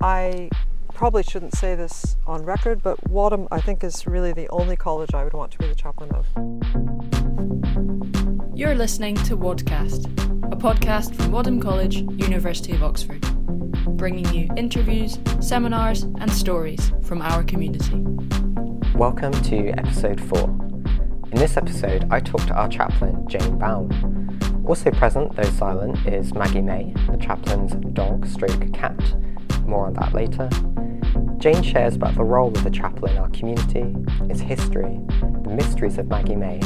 I probably shouldn't say this on record, but Wadham, I think, is really the only college I would want to be the chaplain of. You're listening to Wadcast, a podcast from Wadham College, University of Oxford, bringing you interviews, seminars, and stories from our community. Welcome to episode 4. In this episode, I talk to our chaplain, Jane Baun. Also present, though silent, is Maggie Mae, the chaplain's dog stroke cat. More on that later. Jane shares about the role of the chapel in our community, its history, the mysteries of Maggie Mae,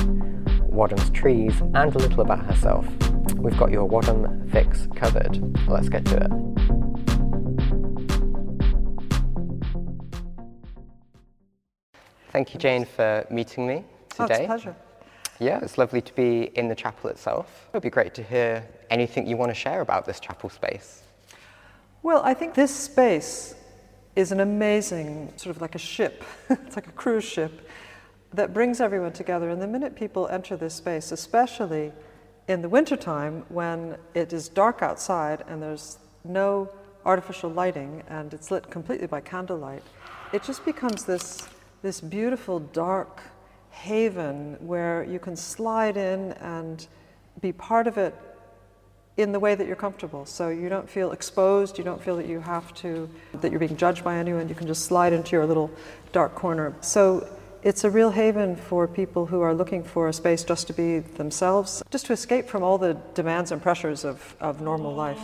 Wadham's trees, and a little about herself. We've got your Wadham fix covered. Let's get to it. Thank you, Jane, for meeting me today. Oh, it's a pleasure. Yeah, it's lovely to be in the chapel itself. It would be great to hear anything you want to share about this chapel space. Well, I think this space is an amazing, sort of like a ship. it's like a cruise ship that brings everyone together. And the minute people enter this space, especially in the wintertime when it is dark outside and there's no artificial lighting and it's lit completely by candlelight, it just becomes this, this beautiful dark haven where you can slide in and be part of it in the way that you're comfortable. So you don't feel exposed, you don't feel that you have to, that you're being judged by anyone, you can just slide into your little dark corner. So it's a real haven for people who are looking for a space just to be themselves, just to escape from all the demands and pressures of, of normal life.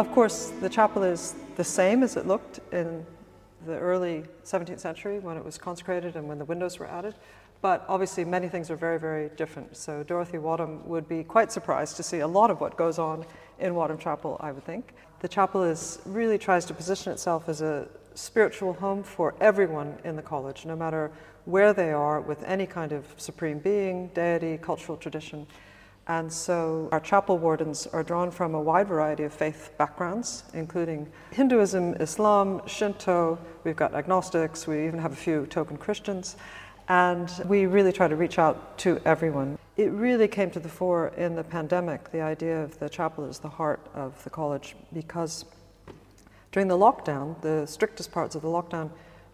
Of course, the chapel is the same as it looked in the early 17th century when it was consecrated and when the windows were added, but obviously many things are very, very different. So Dorothy Wadham would be quite surprised to see a lot of what goes on in Wadham Chapel, I would think. The chapel is really tries to position itself as a spiritual home for everyone in the college, no matter where they are with any kind of supreme being, deity, cultural tradition. And so our chapel wardens are drawn from a wide variety of faith backgrounds, including Hinduism, Islam, Shinto, we've got agnostics, we even have a few token Christians. And we really try to reach out to everyone. It really came to the fore in the pandemic, the idea of the chapel as the heart of the college, because during the lockdown, the strictest parts of the lockdown,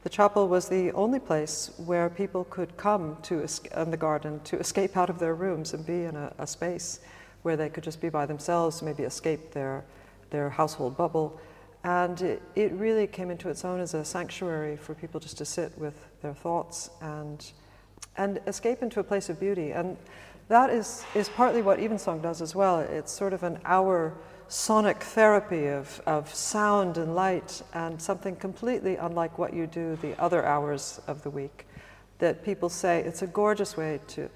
the chapel was the only place where people could come to in the garden to escape out of their rooms and be in a, a space where they could just be by themselves, maybe escape their, their household bubble. And it, it really came into its own as a sanctuary for people just to sit with their thoughts and, and escape into a place of beauty. And that is, is partly what Evensong does as well. It's sort of an hour sonic therapy of, of sound and light and something completely unlike what you do the other hours of the week. That people say it's a gorgeous way to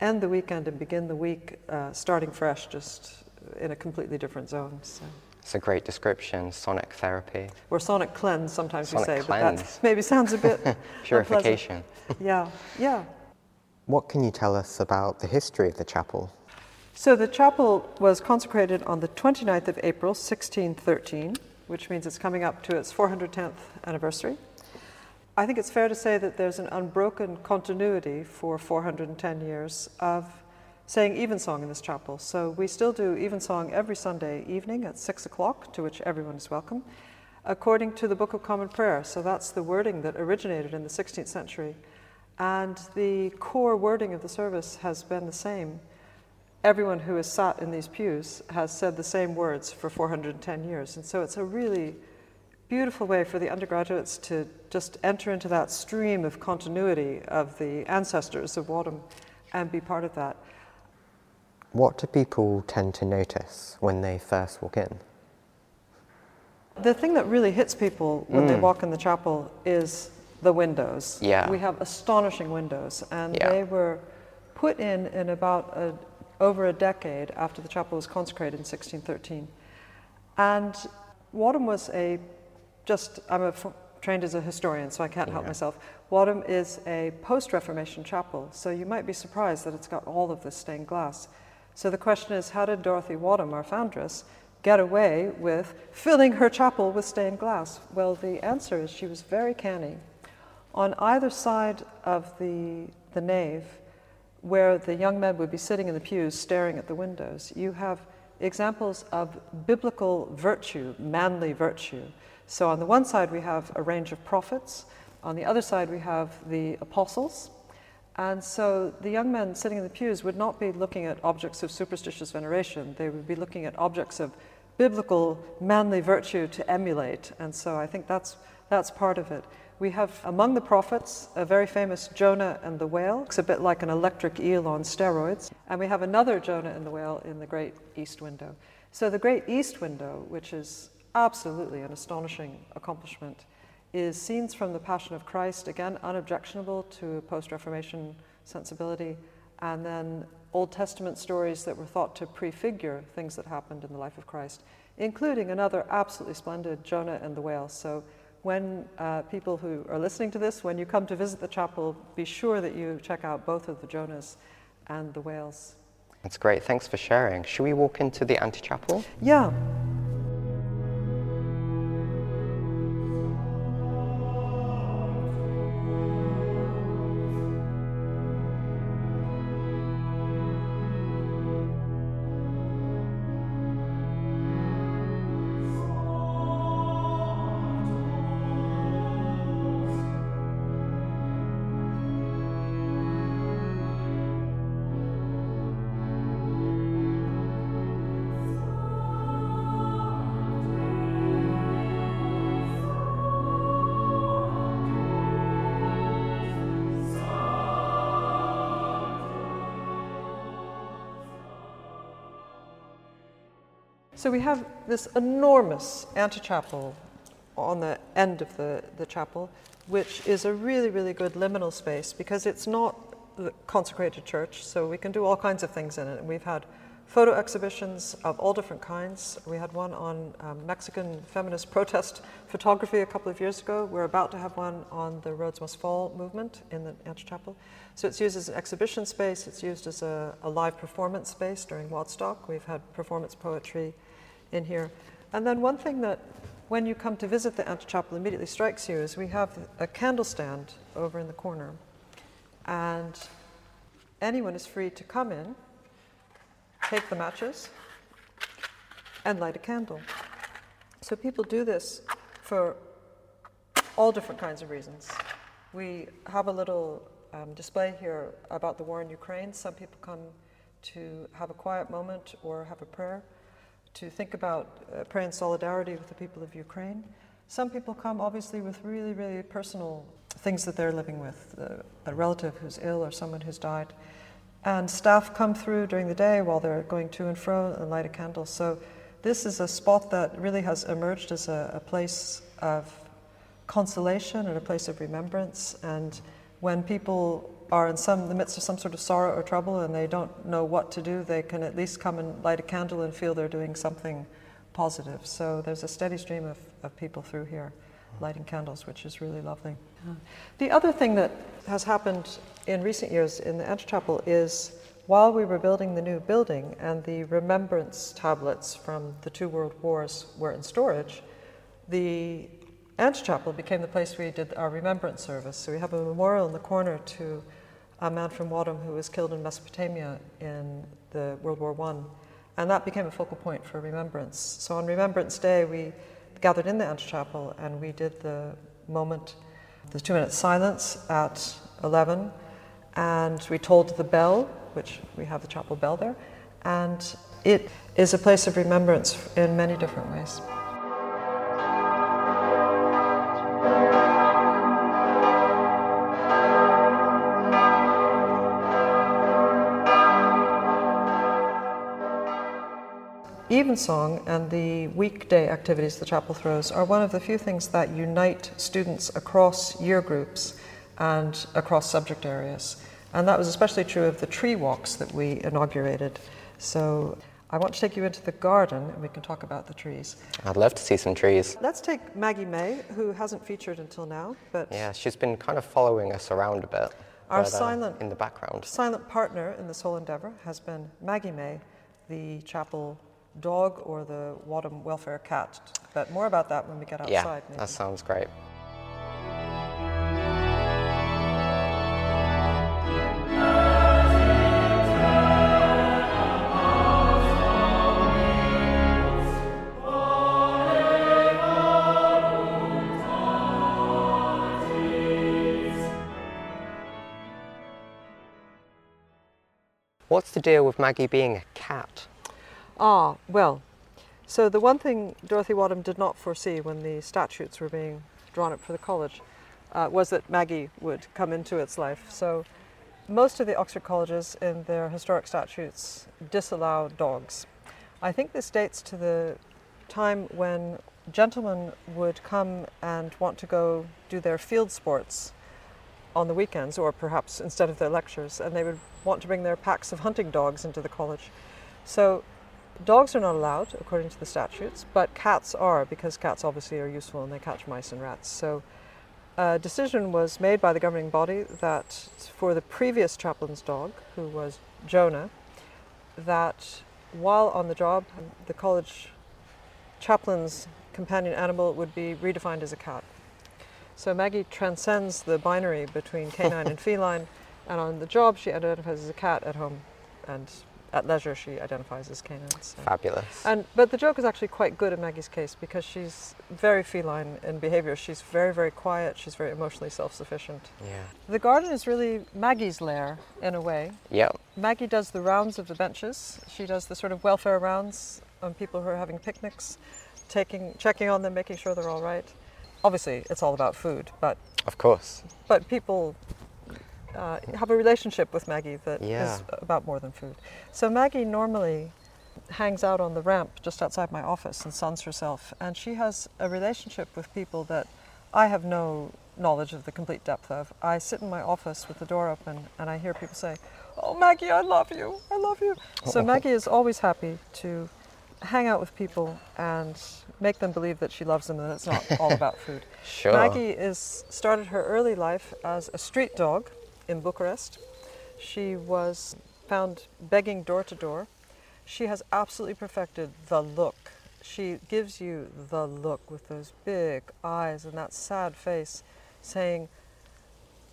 end the weekend and begin the week uh, starting fresh, just in a completely different zone. So. It's a great description, sonic therapy. Or sonic cleanse, sometimes Sonic we say, but that maybe sounds a bit. Purification. Yeah, yeah. What can you tell us about the history of the chapel? So the chapel was consecrated on the 29th of April, 1613, which means it's coming up to its 410th anniversary. I think it's fair to say that there's an unbroken continuity for 410 years of saying evensong in this chapel. So we still do evensong every Sunday evening at 6 o'clock, to which everyone is welcome, according to the Book of Common Prayer. So that's the wording that originated in the 16th century. And the core wording of the service has been the same everyone who has sat in these pews has said the same words for 410 years. And so it's a really beautiful way for the undergraduates to just enter into that stream of continuity of the ancestors of Wadham and be part of that. What do people tend to notice when they first walk in? The thing that really hits people when they mm. walk in the chapel is the windows. Yeah. We have astonishing windows, and Yeah. they were put in in about a, over a decade after the chapel was consecrated in 1613. And Wadham was a just, I'm a, trained as a historian, so I can't help Yeah. myself. Wadham is a post Reformation chapel, so you might be surprised that it's got all of this stained glass. So the question is how did Dorothy Wadham, our foundress, get away with filling her chapel with stained glass? Well, the answer is she was very canny. On either side of the, the nave, where the young men would be sitting in the pews staring at the windows, you have examples of biblical virtue, manly virtue. So on the one side, we have a range of prophets. On the other side, we have the apostles. And so the young men sitting in the pews would not be looking at objects of superstitious veneration, they would be looking at objects of biblical manly virtue to emulate. And so I think that's, that's part of it. We have among the prophets a very famous Jonah and the whale. It's a bit like an electric eel on steroids. And we have another Jonah and the whale in the Great East Window. So the Great East Window, which is absolutely an astonishing accomplishment, is scenes from the Passion of Christ, again, unobjectionable to post Reformation sensibility, and then Old Testament stories that were thought to prefigure things that happened in the life of Christ, including another absolutely splendid Jonah and the whale. So when uh, people who are listening to this, when you come to visit the chapel, be sure that you check out both of the Jonahs and the whales. That's great. Thanks for sharing. Should we walk into the antechapel? Yeah. So we have this enormous antechapel on the end of the, the chapel, which is a really, really good liminal space because it's not the consecrated church, so we can do all kinds of things in it. And we've had photo exhibitions of all different kinds. We had one on um, Mexican feminist protest photography a couple of years ago. We're about to have one on the Rhodes Must Fall movement in the antechapel. So it's used as an exhibition space, it's used as a, a live performance space during Wadstock. We've had performance poetry in here. And then one thing that when you come to visit the antechapel immediately strikes you is we have a candle stand over in the corner. And anyone is free to come in, take the matches, and light a candle. So people do this for all different kinds of reasons. We have a little um, display here about the war in Ukraine. Some people come to have a quiet moment or have a prayer to think about uh, prayer solidarity with the people of Ukraine. Some people come obviously with really, really personal things that they're living with, uh, a relative who's ill or someone who's died. And staff come through during the day while they're going to and fro and light a candle. So this is a spot that really has emerged as a, a place of consolation and a place of remembrance. And when people are in some the midst of some sort of sorrow or trouble and they don't know what to do, they can at least come and light a candle and feel they're doing something positive. So there's a steady stream of, of people through here lighting candles, which is really lovely. The other thing that has happened in recent years in the Antechapel is while we were building the new building and the remembrance tablets from the two world wars were in storage, the Antechapel became the place we did our remembrance service. So we have a memorial in the corner to a man from Wadham who was killed in Mesopotamia in the World War I. And that became a focal point for remembrance. So on Remembrance Day, we gathered in the antechapel and we did the moment, the two minute silence at 11. And we tolled the bell, which we have the chapel bell there. And it is a place of remembrance in many different ways. Evensong and the weekday activities the chapel throws are one of the few things that unite students across year groups and across subject areas. And that was especially true of the tree walks that we inaugurated. So I want to take you into the garden and we can talk about the trees. I'd love to see some trees. Let's take Maggie Mae, who hasn't featured until now, but Yeah, she's been kind of following us around a bit. Our further silent- in the background. Silent partner in this whole endeavour has been Maggie Mae, the chapel dog or the Wadham welfare cat. But more about that when we get outside. Yeah, maybe. that sounds great. What's the deal with Maggie being a? Ah, well, so the one thing Dorothy Wadham did not foresee when the statutes were being drawn up for the college uh, was that Maggie would come into its life. So most of the Oxford colleges in their historic statutes disallow dogs. I think this dates to the time when gentlemen would come and want to go do their field sports on the weekends or perhaps instead of their lectures and they would want to bring their packs of hunting dogs into the college. So dogs are not allowed according to the statutes, but cats are because cats obviously are useful and they catch mice and rats. So a decision was made by the governing body that for the previous chaplain's dog, who was Jonah, that while on the job, the college chaplain's companion animal would be redefined as a cat. So Maggie transcends the binary between canine and feline, and on the job she identifies as a cat at home, and at leisure she identifies as canine. so- Fabulous. And but the joke is actually quite good in Maggie's case because she's very feline in behavior. She's very very quiet. She's very emotionally self-sufficient. yeah. The garden is really Maggie's lair in a way. Yep. Maggie does the rounds of the benches. She does the sort of welfare rounds on people who are having picnics, taking checking on them, making sure they're all right. Obviously, it's all about food, but Of course. but people uh, have a relationship with Maggie that is Yeah. about more than food. So Maggie normally hangs out on the ramp just outside my office and suns herself, and she has a relationship with people that I have no knowledge of the complete depth of. I sit in my office with the door open, and I hear people say, "Oh, Maggie, I love you, I love you." So Maggie is always happy to hang out with people and make them believe that she loves them and that it's not all about food. Sure. Maggie is started her early life as a street dog in Bucharest. She was found begging door to door. She has absolutely perfected the look. She gives you the look with those big eyes and that sad face, saying,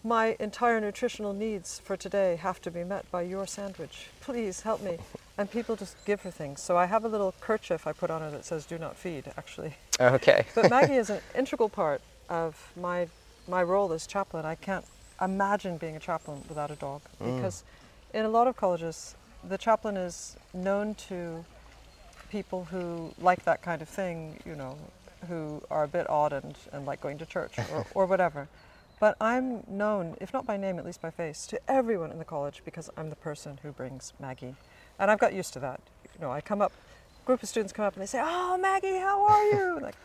My entire nutritional needs for today have to be met by your sandwich. Please help me. And people just give her things. So I have a little kerchief I put on her that says, Do not feed, actually. Okay. But Maggie is an integral part of my my role as chaplain. I can't imagine being a chaplain without a dog mm. because in a lot of colleges, the chaplain is known to people who like that kind of thing, you know, who are a bit odd and, and like going to church or, or whatever. But I'm known, if not by name, at least by face, to everyone in the college because I'm the person who brings Maggie. And I've got used to that. You know, I come up, group of students come up and they say, Oh, Maggie, how are you? like,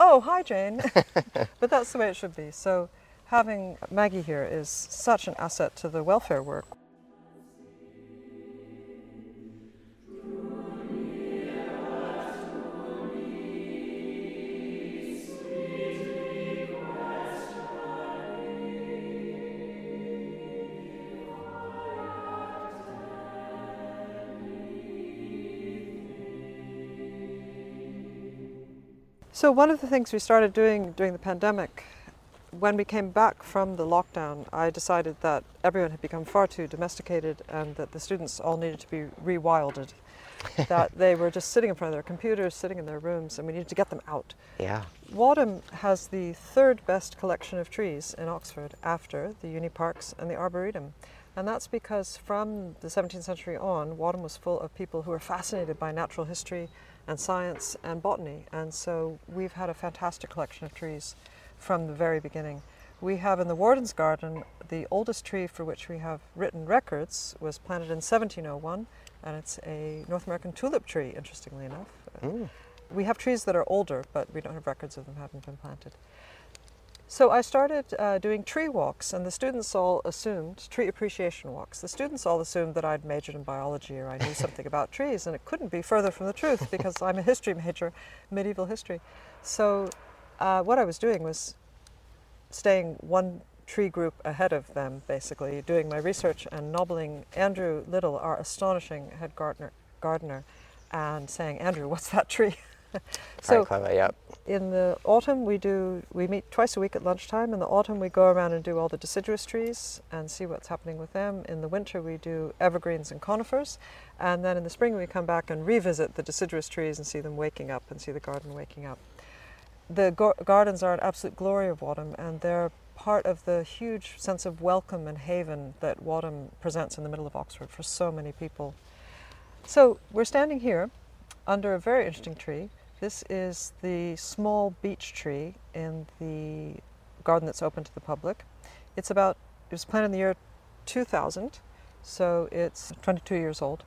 oh, hi, Jane. but that's the way it should be. So having Maggie here is such an asset to the welfare work. So one of the things we started doing during the pandemic, when we came back from the lockdown, I decided that everyone had become far too domesticated and that the students all needed to be rewilded. that they were just sitting in front of their computers, sitting in their rooms, and we needed to get them out. Yeah. Wadham has the third best collection of trees in Oxford after the Uni Parks and the Arboretum. And that's because from the 17th century on, Wadham was full of people who were fascinated by natural history and science and botany. And so we've had a fantastic collection of trees from the very beginning. We have in the Warden's Garden the oldest tree for which we have written records was planted in 1701, and it's a North American tulip tree, interestingly enough. Mm. We have trees that are older, but we don't have records of them having been planted. So I started uh, doing tree walks, and the students all assumed tree appreciation walks. The students all assumed that I'd majored in biology or I knew something about trees, and it couldn't be further from the truth because I'm a history major, medieval history. So uh, what I was doing was staying one tree group ahead of them, basically, doing my research and nobbling Andrew Little, our astonishing head gardener, gardener and saying, Andrew, what's that tree? so clever, yep. In the autumn, we do we meet twice a week at lunchtime. In the autumn, we go around and do all the deciduous trees and see what's happening with them. In the winter, we do evergreens and conifers, and then in the spring, we come back and revisit the deciduous trees and see them waking up and see the garden waking up. The gardens are an absolute glory of Wadham, and they're part of the huge sense of welcome and haven that Wadham presents in the middle of Oxford for so many people. So we're standing here under a very interesting tree. This is the small beech tree in the garden that's open to the public. It's about, it was planted in the year 2000, so it's 22 years old.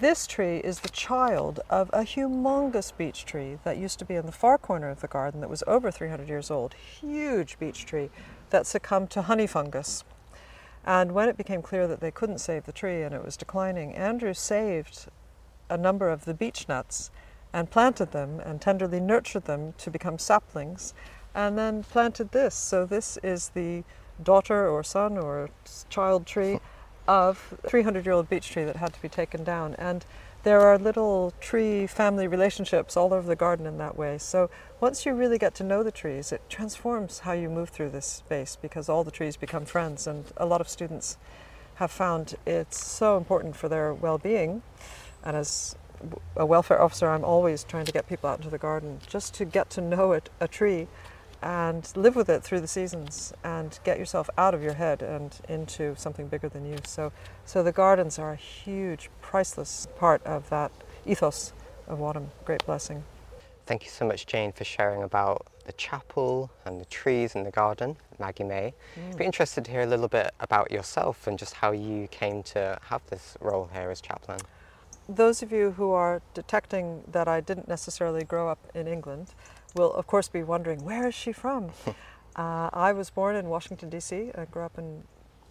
This tree is the child of a humongous beech tree that used to be in the far corner of the garden that was over 300 years old. Huge beech tree that succumbed to honey fungus. And when it became clear that they couldn't save the tree and it was declining, Andrew saved a number of the beech nuts and planted them and tenderly nurtured them to become saplings and then planted this. So this is the daughter or son or child tree of 300 year old beech tree that had to be taken down. And there are little tree family relationships all over the garden in that way. So once you really get to know the trees, it transforms how you move through this space because all the trees become friends. And a lot of students have found it's so important for their well being. And as a welfare officer, I'm always trying to get people out into the garden just to get to know it, a tree and live with it through the seasons and get yourself out of your head and into something bigger than you. So, so the gardens are a huge, priceless part of that ethos of Wadham. Great blessing. Thank you so much, Jane, for sharing about the chapel and the trees and the garden, Maggie Mae. Mm. Be interested to hear a little bit about yourself and just how you came to have this role here as chaplain. Those of you who are detecting that I didn't necessarily grow up in England, will, of course, be wondering where is she from? uh, I was born in Washington, D.C. I grew up in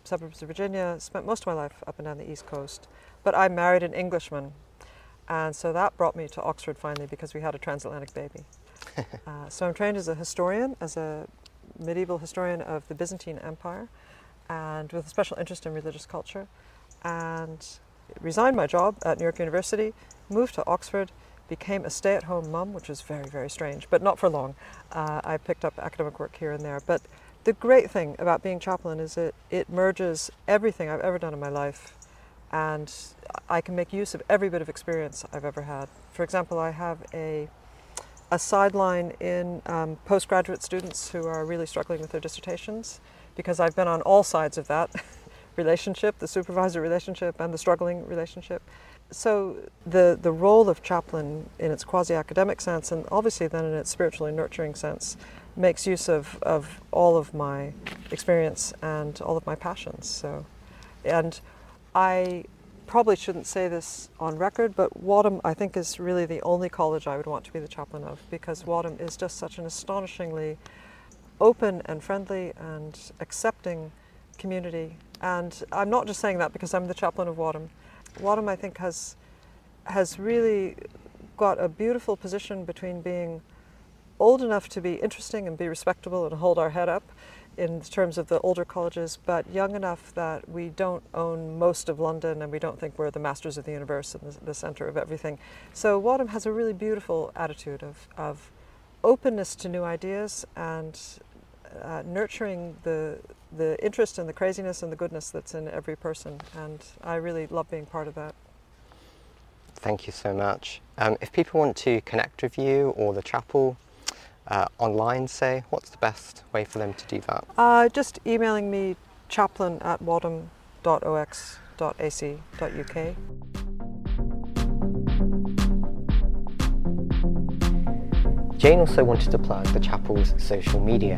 suburbs of Virginia, spent most of my life up and down the East Coast. But I married an Englishman, and so that brought me to Oxford finally because we had a transatlantic baby. uh, so I'm trained as a historian, as a medieval historian of the Byzantine Empire, and with a special interest in religious culture. And resigned my job at New York University, moved to Oxford, became a stay at home mum, which was very, very strange, but not for long. Uh, I picked up academic work here and there. But the great thing about being chaplain is it, it merges everything I've ever done in my life, and I can make use of every bit of experience I've ever had. For example, I have a a sideline in um, postgraduate students who are really struggling with their dissertations because I've been on all sides of that relationship the supervisor relationship and the struggling relationship so the the role of chaplain in its quasi-academic sense and obviously then in its spiritually nurturing sense makes use of, of all of my experience and all of my passions. So and i probably shouldn't say this on record but wadham i think is really the only college i would want to be the chaplain of because wadham is just such an astonishingly open and friendly and accepting community. And i'm not just saying that because i'm the chaplain of wadham Wadham, I think, has has really got a beautiful position between being old enough to be interesting and be respectable and hold our head up in terms of the older colleges, but young enough that we don't own most of London and we don't think we're the masters of the universe and the, the center of everything. So Wadham has a really beautiful attitude of, of openness to new ideas and uh, nurturing the the interest and the craziness and the goodness that's in every person. And I really love being part of that. Thank you so much. Um, if people want to connect with you or the chapel uh, online, say, what's the best way for them to do that? Uh, just emailing me chaplain at wadham.ox.ac.uk. Jane also wanted to plug the chapel's social media.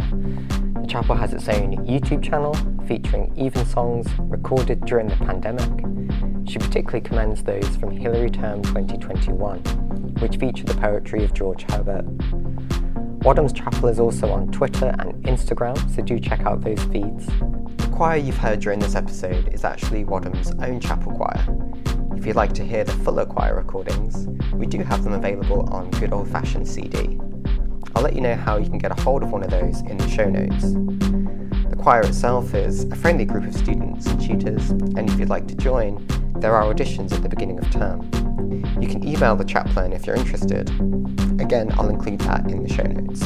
The chapel has its own YouTube channel featuring evensongs recorded during the pandemic. She particularly commends those from Hilary Term 2021, which feature the poetry of George Herbert. Wadham's Chapel is also on Twitter and Instagram, so do check out those feeds. The choir you've heard during this episode is actually Wadham's own chapel choir. If you'd like to hear the fuller choir recordings, we do have them available on good old fashioned CD. I'll let you know how you can get a hold of one of those in the show notes. The choir itself is a friendly group of students and tutors, and if you'd like to join, there are auditions at the beginning of term. You can email the chaplain if you're interested. Again, I'll include that in the show notes.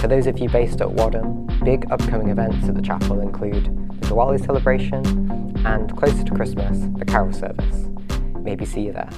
For those of you based at Wadham, big upcoming events at the chapel include the Diwali celebration and, closer to Christmas, the carol service. Maybe see you there.